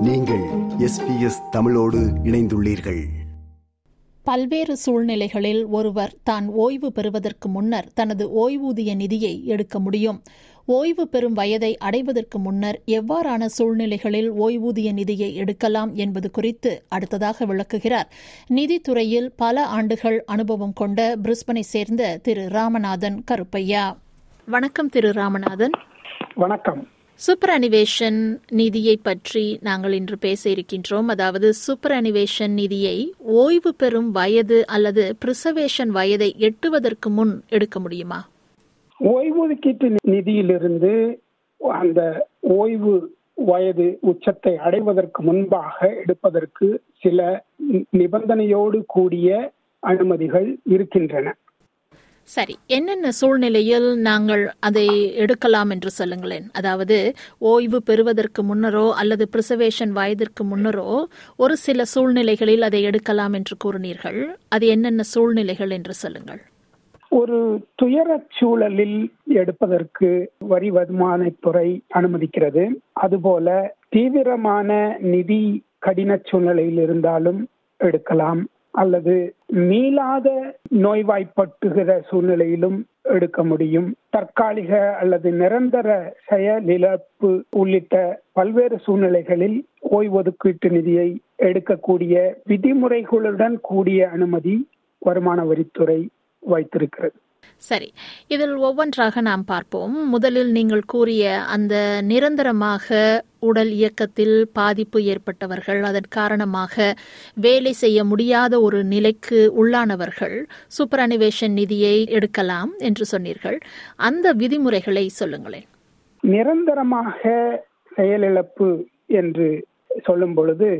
நீங்கள் எஸ்பிஎஸ் தமிழோடு இணைந்துள்ளீர்கள். பல்வேறு சூழ்நிலைகளில் ஒருவர் தான் ஓய்வு பெறுவதற்கு முன்னர் தனது ஓய்வூதிய நிதியை எடுக்க முடியும். ஓய்வு பெறும் வயதை அடைவதற்கு முன்னர் எவ்வாறான சூழ்நிலைகளில் ஓய்வூதிய நிதியை எடுக்கலாம் என்பது குறித்து அடுத்ததாக விளக்குகிறார். நிதித்துறையில் பல ஆண்டுகள் அனுபவம் கொண்ட பிரிஸ்பனை சேர்ந்த திரு ராமநாதன் கருப்பையா. வணக்கம் திரு ராமநாதன். வணக்கம். சூப்பர் அனிவேஷன் நிதியை பற்றி நாங்கள் இன்று பேச இருக்கின்றோம். அதாவது சூப்பர் அனிவேஷன் நிதியை ஓய்வு பெறும் வயது அல்லது பிரிசர்வேஷன் வயதை எட்டுவதற்கு முன் எடுக்க முடியுமா? ஓய்வூதியீட்டு நிதியிலிருந்து அந்த ஓய்வு வயது உச்சத்தை அடைவதற்கு முன்பாக எடுப்பதற்கு சில நிபந்தனையோடு கூடிய அனுமதிகள் இருக்கின்றன. சரி என்னென்ன சூழ்நிலையில் நாங்கள் அதை எடுக்கலாம் என்று சொல்லுங்களேன். அதாவது ஓய்வு பெறுவதற்கு முன்னரோ அல்லது பிரிசர்வேஷன் வயதிற்கு முன்னரோ ஒரு சில சூழ்நிலைகளில் அதை எடுக்கலாம் என்று கூறினீர்கள். அது என்னென்ன சூழ்நிலைகள் என்று சொல்லுங்கள். ஒரு துயரச் சூழலில் எடுப்பதற்கு வரி வருமானத்துறை அனுமதிக்கிறது. அதுபோல தீவிரமான நிதி கடின சூழ்நிலையில் இருந்தாலும் எடுக்கலாம். அல்லது மீளாத நோய்வாய்ப்பட்டுகிற சூழ்நிலையிலும் எடுக்க முடியும். தற்காலிக அல்லது நிரந்தர செயலிழப்பு உள்ளிட்ட பல்வேறு சூழ்நிலைகளில் ஓய்வொதுக்கீட்டு நிதியை எடுக்கக்கூடிய விதிமுறைகளுடன் கூடிய அனுமதி வருமான வரித்துறை வைத்திருக்கிறது. சரி இதில் ஒவ்வொன்றாக நாம் பார்ப்போம். முதலில் நீங்கள் கூறிய அந்த நிரந்தரமாக உடல் இயக்கத்தில் பாதிப்பு ஏற்பட்டவர்கள் அதன் காரணமாக வேலை செய்ய முடியாத ஒரு நிலைக்கு உள்ளானவர்கள் சூப்பர் அனிவேஷன் நிதியை எடுக்கலாம் என்று சொன்னீர்கள். அந்த விதிமுறைகளை சொல்லுங்களேன். நிரந்தரமாக செயலிழப்பு என்று சொல்லும் பொழுது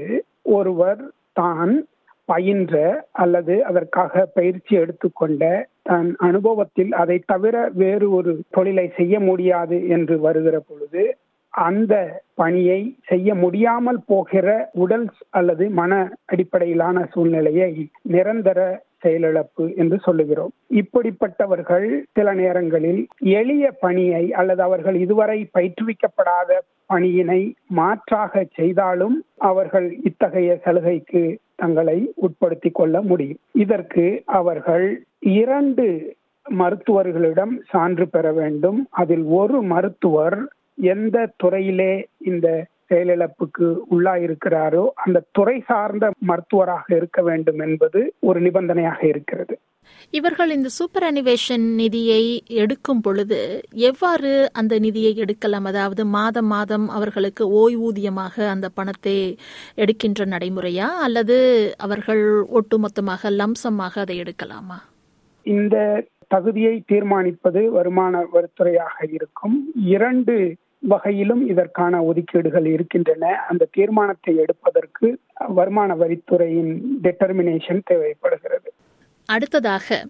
ஒருவர் தான் பயின்ற அல்லது அதற்காக பயிற்சி எடுத்துக்கொண்ட தன் அனுபவத்தில் அதை தவிர வேறு ஒரு தொழிலை செய்ய முடியாது என்று வருகிற பொழுது அந்த பணியை செய்ய முடியாமல் போகிற உடல் அல்லது மன அடிப்படையிலான சூழ்நிலையை நிரந்தர செயலிழப்பு என்று சொல்லுகிறோம். இப்படிப்பட்டவர்கள் சில நேரங்களில் எளிய பணியை அல்லது அவர்கள் இதுவரை பயிற்றுவிக்கப்படாத பணியினை மாற்றாக செய்தாலும் அவர்கள் இத்தகைய சலுகைக்கு தங்களை உட்படுத்திக் கொள்ள முடியும். இதற்கு அவர்கள் இரண்டு மருத்துவர்களிடம் சான்று பெற வேண்டும். அதில் ஒரு மருத்துவர் எந்த துறையிலே இந்த செயலிழப்புக்கு உள்ளாயிருக்கிறாரோ அந்த துறை சார்ந்த மருத்துவராக இருக்க வேண்டும் என்பது ஒரு நிபந்தனையாக இருக்கிறது. இவர்கள் இந்த சூப்பர் அனிவேஷன் நிதியை எடுக்கும் பொழுது எவ்வாறு அந்த நிதியை எடுக்கலாம்? அதாவது மாதம் மாதம் அவர்களுக்கு ஓய்வூதியமாக அந்த பணத்தை எடுக்கின்ற நடைமுறையா? அல்லது அவர்கள் ஒட்டுமொத்தமாக லம்சமாக அதை எடுக்கலாமா? இந்த தகுதியை தீர்மானிப்பது வருமான வரித்துறையாக இருக்கும். இரண்டு வகையிலும் இதற்கான ஒதுக்கீடுகள் இருக்கின்றன. அந்த தீர்மானத்தை எடுப்பதற்கு வருமான வரித்துறையின் டெட்டர்மினேஷன் தேவைப்படுகிறது. அடுத்ததாக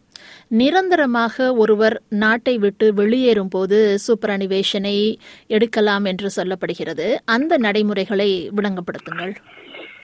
நிரந்தரமாக ஒருவர் நாட்டை விட்டு வெளியேறும் போது சூப்பர் அனிவேஷனை எடுக்கலாம் என்று சொல்லப்படுகிறது. அந்த நடைமுறைகளை விளங்கப்படுத்துங்கள்.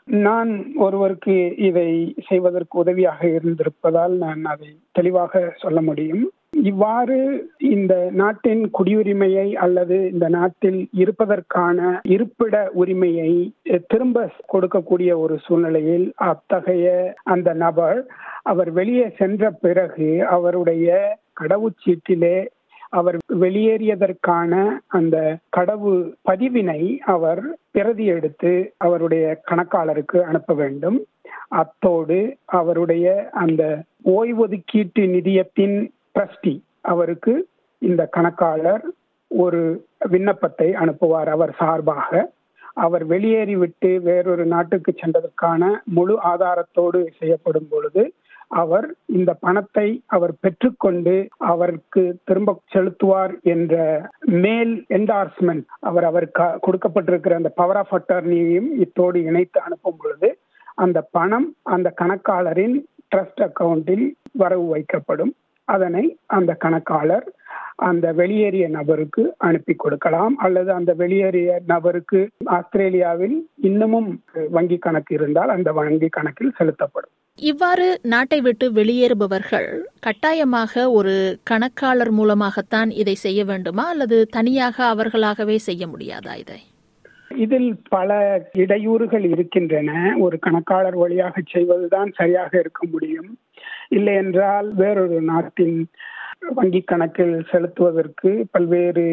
நான் ஒருவருக்கு இதை செய்வதற்கு உதவியாக இருந்திருப்பதால் நான் அதை தெளிவாக சொல்ல முடியும். இவ்வாறு இந்த நாட்டின் குடியுரிமையை அல்லது இந்த நாட்டில் இருப்பதற்கான இருப்பிட உரிமையை திரும்ப கொடுக்கக்கூடிய ஒரு சூழ்நிலையில் அத்தகைய அந்த நபர் அவர் வெளியே சென்ற பிறகு அவருடைய கடவுச்சீட்டிலே அவர் வெளியேறியதற்கான அந்த கடவு பதிவினை அவர் பிரதி எடுத்து அவருடைய கணக்காளருக்கு அனுப்ப வேண்டும். அத்தோடு அவருடைய அந்த ஓய்வொதுக்கீட்டு நிதியத்தின் ட்ரஸ்டி அவருக்கு இந்த கணக்காளர் ஒரு விண்ணப்பத்தை அனுப்புவார் அவர் சார்பாக. அவர் வெளியேறிவிட்டு வேறொரு நாட்டுக்கு சென்றதற்கான முழு ஆதாரத்தோடு செய்யப்படும் பொழுது அவர் இந்த பணத்தை அவர் பெற்றுக்கொண்டு அவருக்கு திரும்ப செலுத்துவார் என்ற மேல் என்டார்ஸ்மெண்ட் அவர் அவருக்கு கொடுக்கப்பட்டிருக்கிற அந்த பவர் ஆஃப் அட்டர்னியையும் இத்தோடு இணைத்து அனுப்பும் பொழுது அந்த பணம் அந்த கணக்காளரின் ட்ரஸ்ட் அக்கவுண்டில் வரவு வைக்கப்படும். அதனை அந்த கணக்காளர் அந்த வெளியேறிய நபருக்கு அனுப்பி கொடுக்கலாம். அல்லது அந்த வெளியேறிய நபருக்கு ஆஸ்திரேலியாவில் இன்னமும் வங்கி கணக்கு இருந்தால் அந்த வங்கி கணக்கில் செலுத்தப்படும். இவ்வாறு நாட்டை விட்டு வெளியேறுபவர்கள் கட்டாயமாக ஒரு கணக்காளர் மூலமாகத்தான் இதை செய்ய வேண்டுமா? அல்லது தனியாக அவர்களாகவே செய்ய முடியாதா இதை? இதில் பல இடையூறுகள் இருக்கின்றன. ஒரு கணக்காளர் வழியாக செய்வதுதான் சரியாக இருக்க முடியும். இல்லை என்றால் வேறொரு நாட்டின் வங்கி கணக்கில் செலுத்துவதற்கு பல்வேறு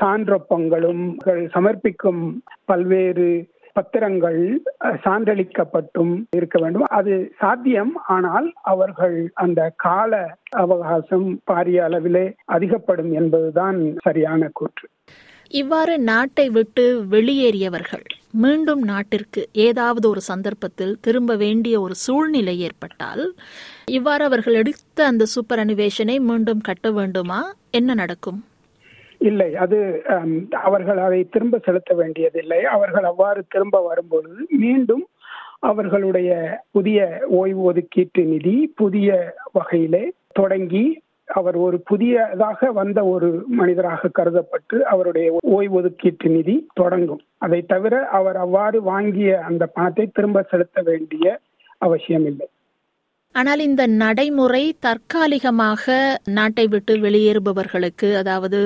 சான்றொப்பங்களும் சமர்ப்பிக்கும் பல்வேறு பத்திரங்கள் சான்றளிக்கப்பட்டும் இருக்க வேண்டும். அது சாத்தியம். ஆனால் அவர்கள் அந்த கால அவகாசம் பாரிய அளவிலே அதிகப்படும் என்பதுதான் சரியான கூற்று. இவ்வாறு நாட்டை விட்டு வெளியேறியவர்கள். மீண்டும் நாட்டிற்கு ஏதாவது ஒரு சந்தர்ப்பத்தில் திரும்ப வேண்டிய ஒரு சூழ்நிலை ஏற்பட்டால் இவ்வாறு அவர்கள் எடுத்த அந்த சூப்பர் அனிவேஷனை மீண்டும் கட்ட வேண்டுமா? என்ன நடக்கும்? இல்லை அது அவர்கள் அதை திரும்ப செலுத்த வேண்டியதில்லை. அவர்கள் அவ்வாறு திரும்ப வரும்பொழுது மீண்டும் அவர்களுடைய புதிய ஓய்வு ஒதுக்கீட்டு நிதி புதிய வகையிலே தொடங்கி அவர் ஒரு புதியதாக வந்த ஒரு மனிதராக கருதப்பட்டு அவருடைய ஓய்வொதுக்கீட்டு நிதி தொடங்கும். அதை தவிர அவர் அவ்வாறு வாங்கிய அந்த பணத்தை திரும்ப செலுத்த வேண்டிய அவசியம் இல்லை. ஆனால் இந்த நடைமுறை தற்காலிகமாக நாட்டை விட்டு வெளியேறுபவர்களுக்கு அதாவது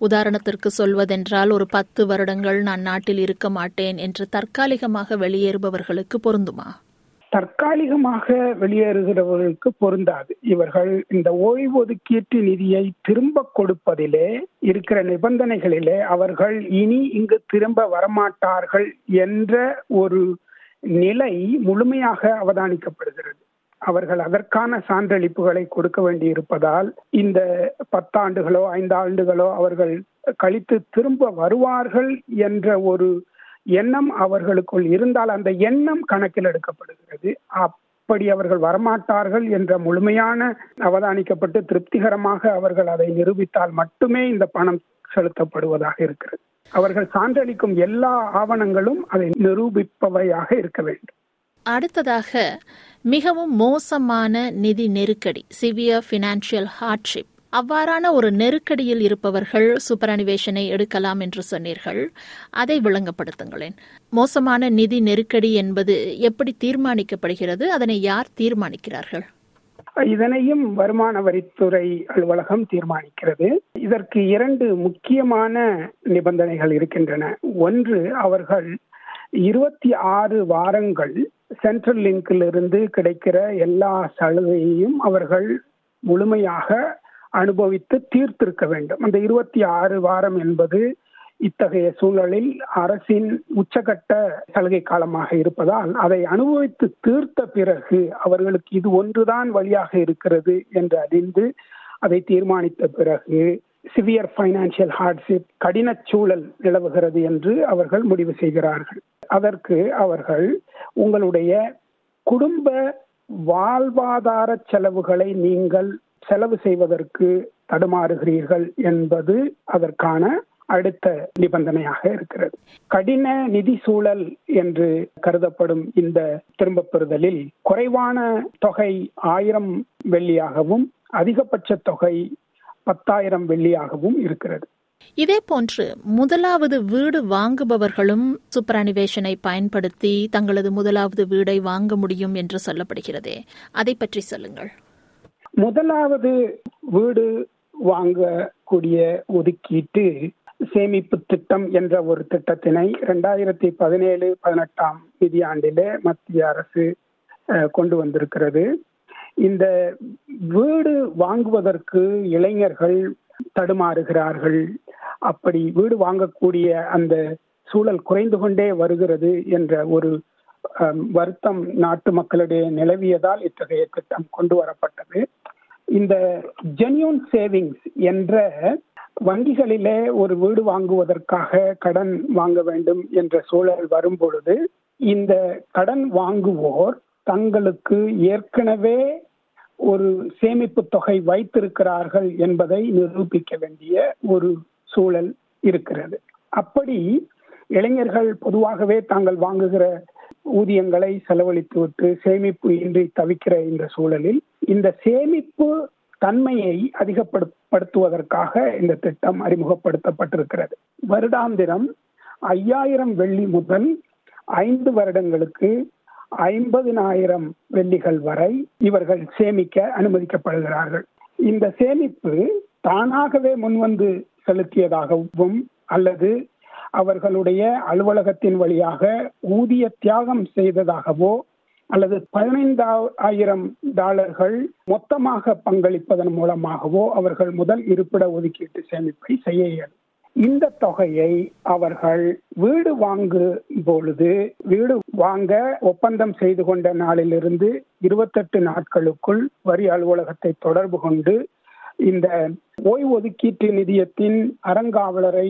உதாரணத்திற்கு சொல்வதென்றால் ஒரு பத்து வருடங்கள் நான் நாட்டில் இருக்க மாட்டேன் என்று தற்காலிகமாக வெளியேறுபவர்களுக்கு பொருந்துமா? தற்காலிகமாக வெளியேறுகிறவர்களுக்கு பொருந்தாது. இவர்கள் இந்த ஓய்வொதுக்கீட்டு நிதியை திரும்ப கொடுப்பதிலே இருக்கிற நிபந்தனைகளிலே அவர்கள் இனி இங்கு திரும்ப வரமாட்டார்கள் என்ற ஒரு நிலை முழுமையாக அவதானிக்கப்படுகிறது. அவர்கள் அதற்கான சான்றளிப்புகளை கொடுக்க வேண்டியிருப்பதால் இந்த பத்தாண்டுகளோ ஐந்தாண்டுகளோ அவர்கள் கழித்து திரும்ப வருவார்கள் என்ற ஒரு எண்ணம் அவர்களுக்குள் இருந்தால் அந்த எண்ணம் கணக்கில் எடுக்கப்படுகிறது. அப்படி அவர்கள் வரமாட்டார்கள் என்ற முழுமையான அவதானிக்கப்பட்டு திருப்திகரமாக அவர்கள் அதை நிரூபித்தால் மட்டுமே இந்த பணம் செலுத்தப்படுவதாக இருக்கிறது. அவர்கள் சான்றளிக்கும் எல்லா ஆவணங்களும் அதை நிரூபிப்பவையாக இருக்க வேண்டும். அடுத்ததாக மிகவும் மோசமான நிதி நெருக்கடி சிவியர் ஃபினான்ஷியல் ஹார்ட்ஷிப் அவ்வாறான ஒரு நெருக்கடியில் இருப்பவர்கள் சூப்பர் அனிவேஷனை எடுக்கலாம் என்று சொன்னீர்கள். அதை விளங்கப்படுத்துங்களேன். மோசமான நிதி நெருக்கடி என்பது எப்படி தீர்மானிக்கப்படுகிறது? அதனை யார் தீர்மானிக்கிறார்கள்? இதனையும் வருமான வரித்துறை அலுவலகம் தீர்மானிக்கிறது. இதற்கு இரண்டு முக்கியமான நிபந்தனைகள் இருக்கின்றன. ஒன்று அவர்கள் இருபத்தி ஆறு வாரங்கள் சென்ட்ரல் லிங்கிலிருந்து கிடைக்கிற எல்லா சலுகையையும் அவர்கள் முழுமையாக அனுபவித்து தீர்த்திருக்க வேண்டும். அந்த இருபத்தி ஆறு வாரம் என்பது இத்தகைய சூழலில் அரசின் உச்சகட்ட சலுகை காலமாக இருப்பதால் அதை அனுபவித்து தீர்த்த பிறகு அவர்களுக்கு இது ஒன்றுதான் வழியாக இருக்கிறது என்று அறிந்து அதை தீர்மானித்த பிறகு சிவியர் பைனான்சியல் ஹார்ட்ஷிப் கடின சூழல் நிலவுகிறது என்று அவர்கள் முடிவு செய்கிறார்கள். அதற்கு அவர்கள் உங்களுடைய குடும்ப வாழ்வாதார செலவுகளை நீங்கள் செலவு செய்வதற்கு தடுமாறுகிறீர்கள் என்பது அதற்கான அடுத்த நிபந்தனையாக இருக்கிறது. கடின நிதி சூழல் என்று கருதப்படும் இந்த திரும்ப பெறுதலில் குறைவான தொகை ஆயிரம் வெள்ளியாகவும் அதிகபட்ச தொகை பத்தாயிரம் வெள்ளியாகவும் இருக்கிறது. இதே போன்று முதலாவது வீடு வாங்குபவர்களும் சூப்பர் அனிவேஷனை பயன்படுத்தி தங்களது முதலாவது வீடை வாங்க முடியும் என்று சொல்லப்படுகிறதே. அதை பற்றி சொல்லுங்கள். முதலாவது வீடு வாங்கக்கூடிய ஒதுக்கீட்டு சேமிப்பு திட்டம் என்ற ஒரு திட்டத்தினை ரெண்டாயிரத்தி பதினேழு பதினெட்டாம் நிதியாண்டிலே மத்திய அரசு கொண்டு வந்திருக்கிறது. இந்த வீடு வாங்குவதற்கு இளைஞர்கள் தடுமாறுகிறார்கள். அப்படி வீடு வாங்கக்கூடிய அந்த சூழல் குறைந்து கொண்டே வருகிறது என்ற ஒரு வருத்தம் நாட்டு மக்களிடையே நிலவியதால் இத்தகைய திட்டம் கொண்டு வரப்பட்டது. இந்த ஜென்யூன் சேவிங்ஸ் என்ற வங்கிகளிலே ஒரு வீடு வாங்குவதற்காக கடன் வாங்க வேண்டும் என்ற சூழல் வரும் பொழுது இந்த கடன் வாங்குவோர் தங்களுக்கு ஏற்கனவே ஒரு சேமிப்பு தொகை வைத்திருக்கிறார்கள் என்பதை நிரூபிக்க வேண்டிய ஒரு சூழல் இருக்கிறது. அப்படி இளைஞர்கள் பொதுவாகவே தாங்கள் வாங்குகிற ஊதியங்களை செலவழித்து விட்டு சேமிப்பு இன்றி தவிக்கிற இந்த சூழலில் இந்த சேமிப்பு தன்மையை அதிகப்படுத்துவதற்காக இந்த திட்டம் அறிமுகப்படுத்தப்பட்டிருக்கிறது. வருடாந்திரம் ஐயாயிரம் வெள்ளி முதல் ஐந்து வருடங்களுக்கு ஐம்பதினாயிரம் வெள்ளிகள் வரை இவர்கள் சேமிக்க அனுமதிக்கப்படுகிறார்கள். இந்த சேமிப்பு தானாகவே முன்வந்து செலுத்தியதாகவும் அல்லது அவர்களுடைய அலுவலகத்தின் வழியாக ஊதிய தியாகம் செய்ததாகவோ அல்லது பதினைந்தாயிரம் டாலர்கள் மொத்தமாக பங்களிப்பதன் மூலமாகவோ அவர்கள் முதல் இருப்பிட ஒதுக்கீட்டு சேமிப்பை செய்ய இயலும். இந்த தொகையை அவர்கள் வீடு வாங்கும் பொழுது வீடு வாங்க ஒப்பந்தம் செய்து கொண்ட நாளிலிருந்து இருபத்தெட்டு நாட்களுக்குள் வரி அலுவலகத்தை தொடர்பு கொண்டு இந்த ஓய்வொதுக்கீட்டு நிதியத்தின் அறங்காவலரை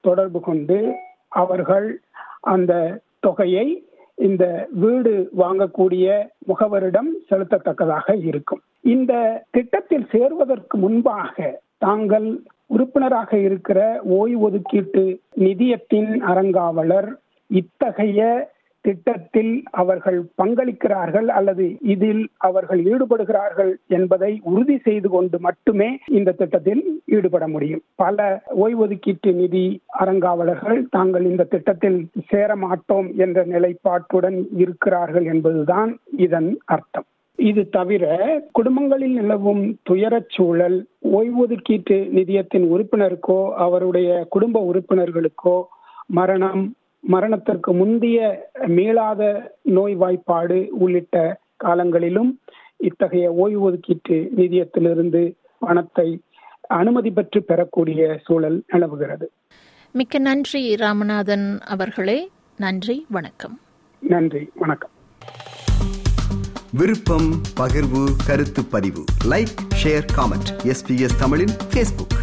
தொடர்பு கொண்டு அவர்கள் அந்த தொகையை இந்த வீடு வாங்கக்கூடிய முகவரிடம் செலுத்தத்தக்கதாக இருக்கும். இந்த திட்டத்தில் சேர்வதற்கு முன்பாக தாங்கள் உறுப்பினராக இருக்கிற ஓய்வொதுக்கீட்டு நிதியத்தின் அறங்காவலர் இத்தகைய திட்டத்தில் அவர்கள் பங்களிக்கிறார்கள் அல்லது இதில் அவர்கள் ஈடுபடுகிறார்கள் என்பதை உறுதி செய்து கொண்டு மட்டுமே இந்த திட்டத்தில் ஈடுபட முடியும். பல ஓய்வொதுக்கீட்டு நிதி அறங்காவலர்கள் தாங்கள் இந்த திட்டத்தில் சேர மாட்டோம் என்ற நிலைப்பாட்டுடன் இருக்கிறார்கள் என்பதுதான் இதன் அர்த்தம். இது தவிர குடும்பங்களில் நிலவும் துயரச் சூழல் ஓய்வொதுக்கீட்டு நிதியத்தின் உறுப்பினருக்கோ அவருடைய குடும்ப உறுப்பினர்களுக்கோ மரணம் மரணத்திற்கு முந்தைய மீளாத நோய்வாய்ப்பாடு உள்ளிட்ட காலங்களிலும் இத்தகைய ஓய்வொதுக்கீட்டு நிதியத்திலிருந்து பணத்தை அனுமதி பெற்று பெறக்கூடிய சூழல் நிலவுகிறது. மிக்க நன்றி ராமநாதன் அவர்களே. நன்றி வணக்கம். நன்றி வணக்கம். விருப்பம் பகிர்வு கருத்து பதிவு. லைக் ஷேர் காமெண்ட் எஸ்பிஎஸ் தமிழின் ஃபேஸ்புக்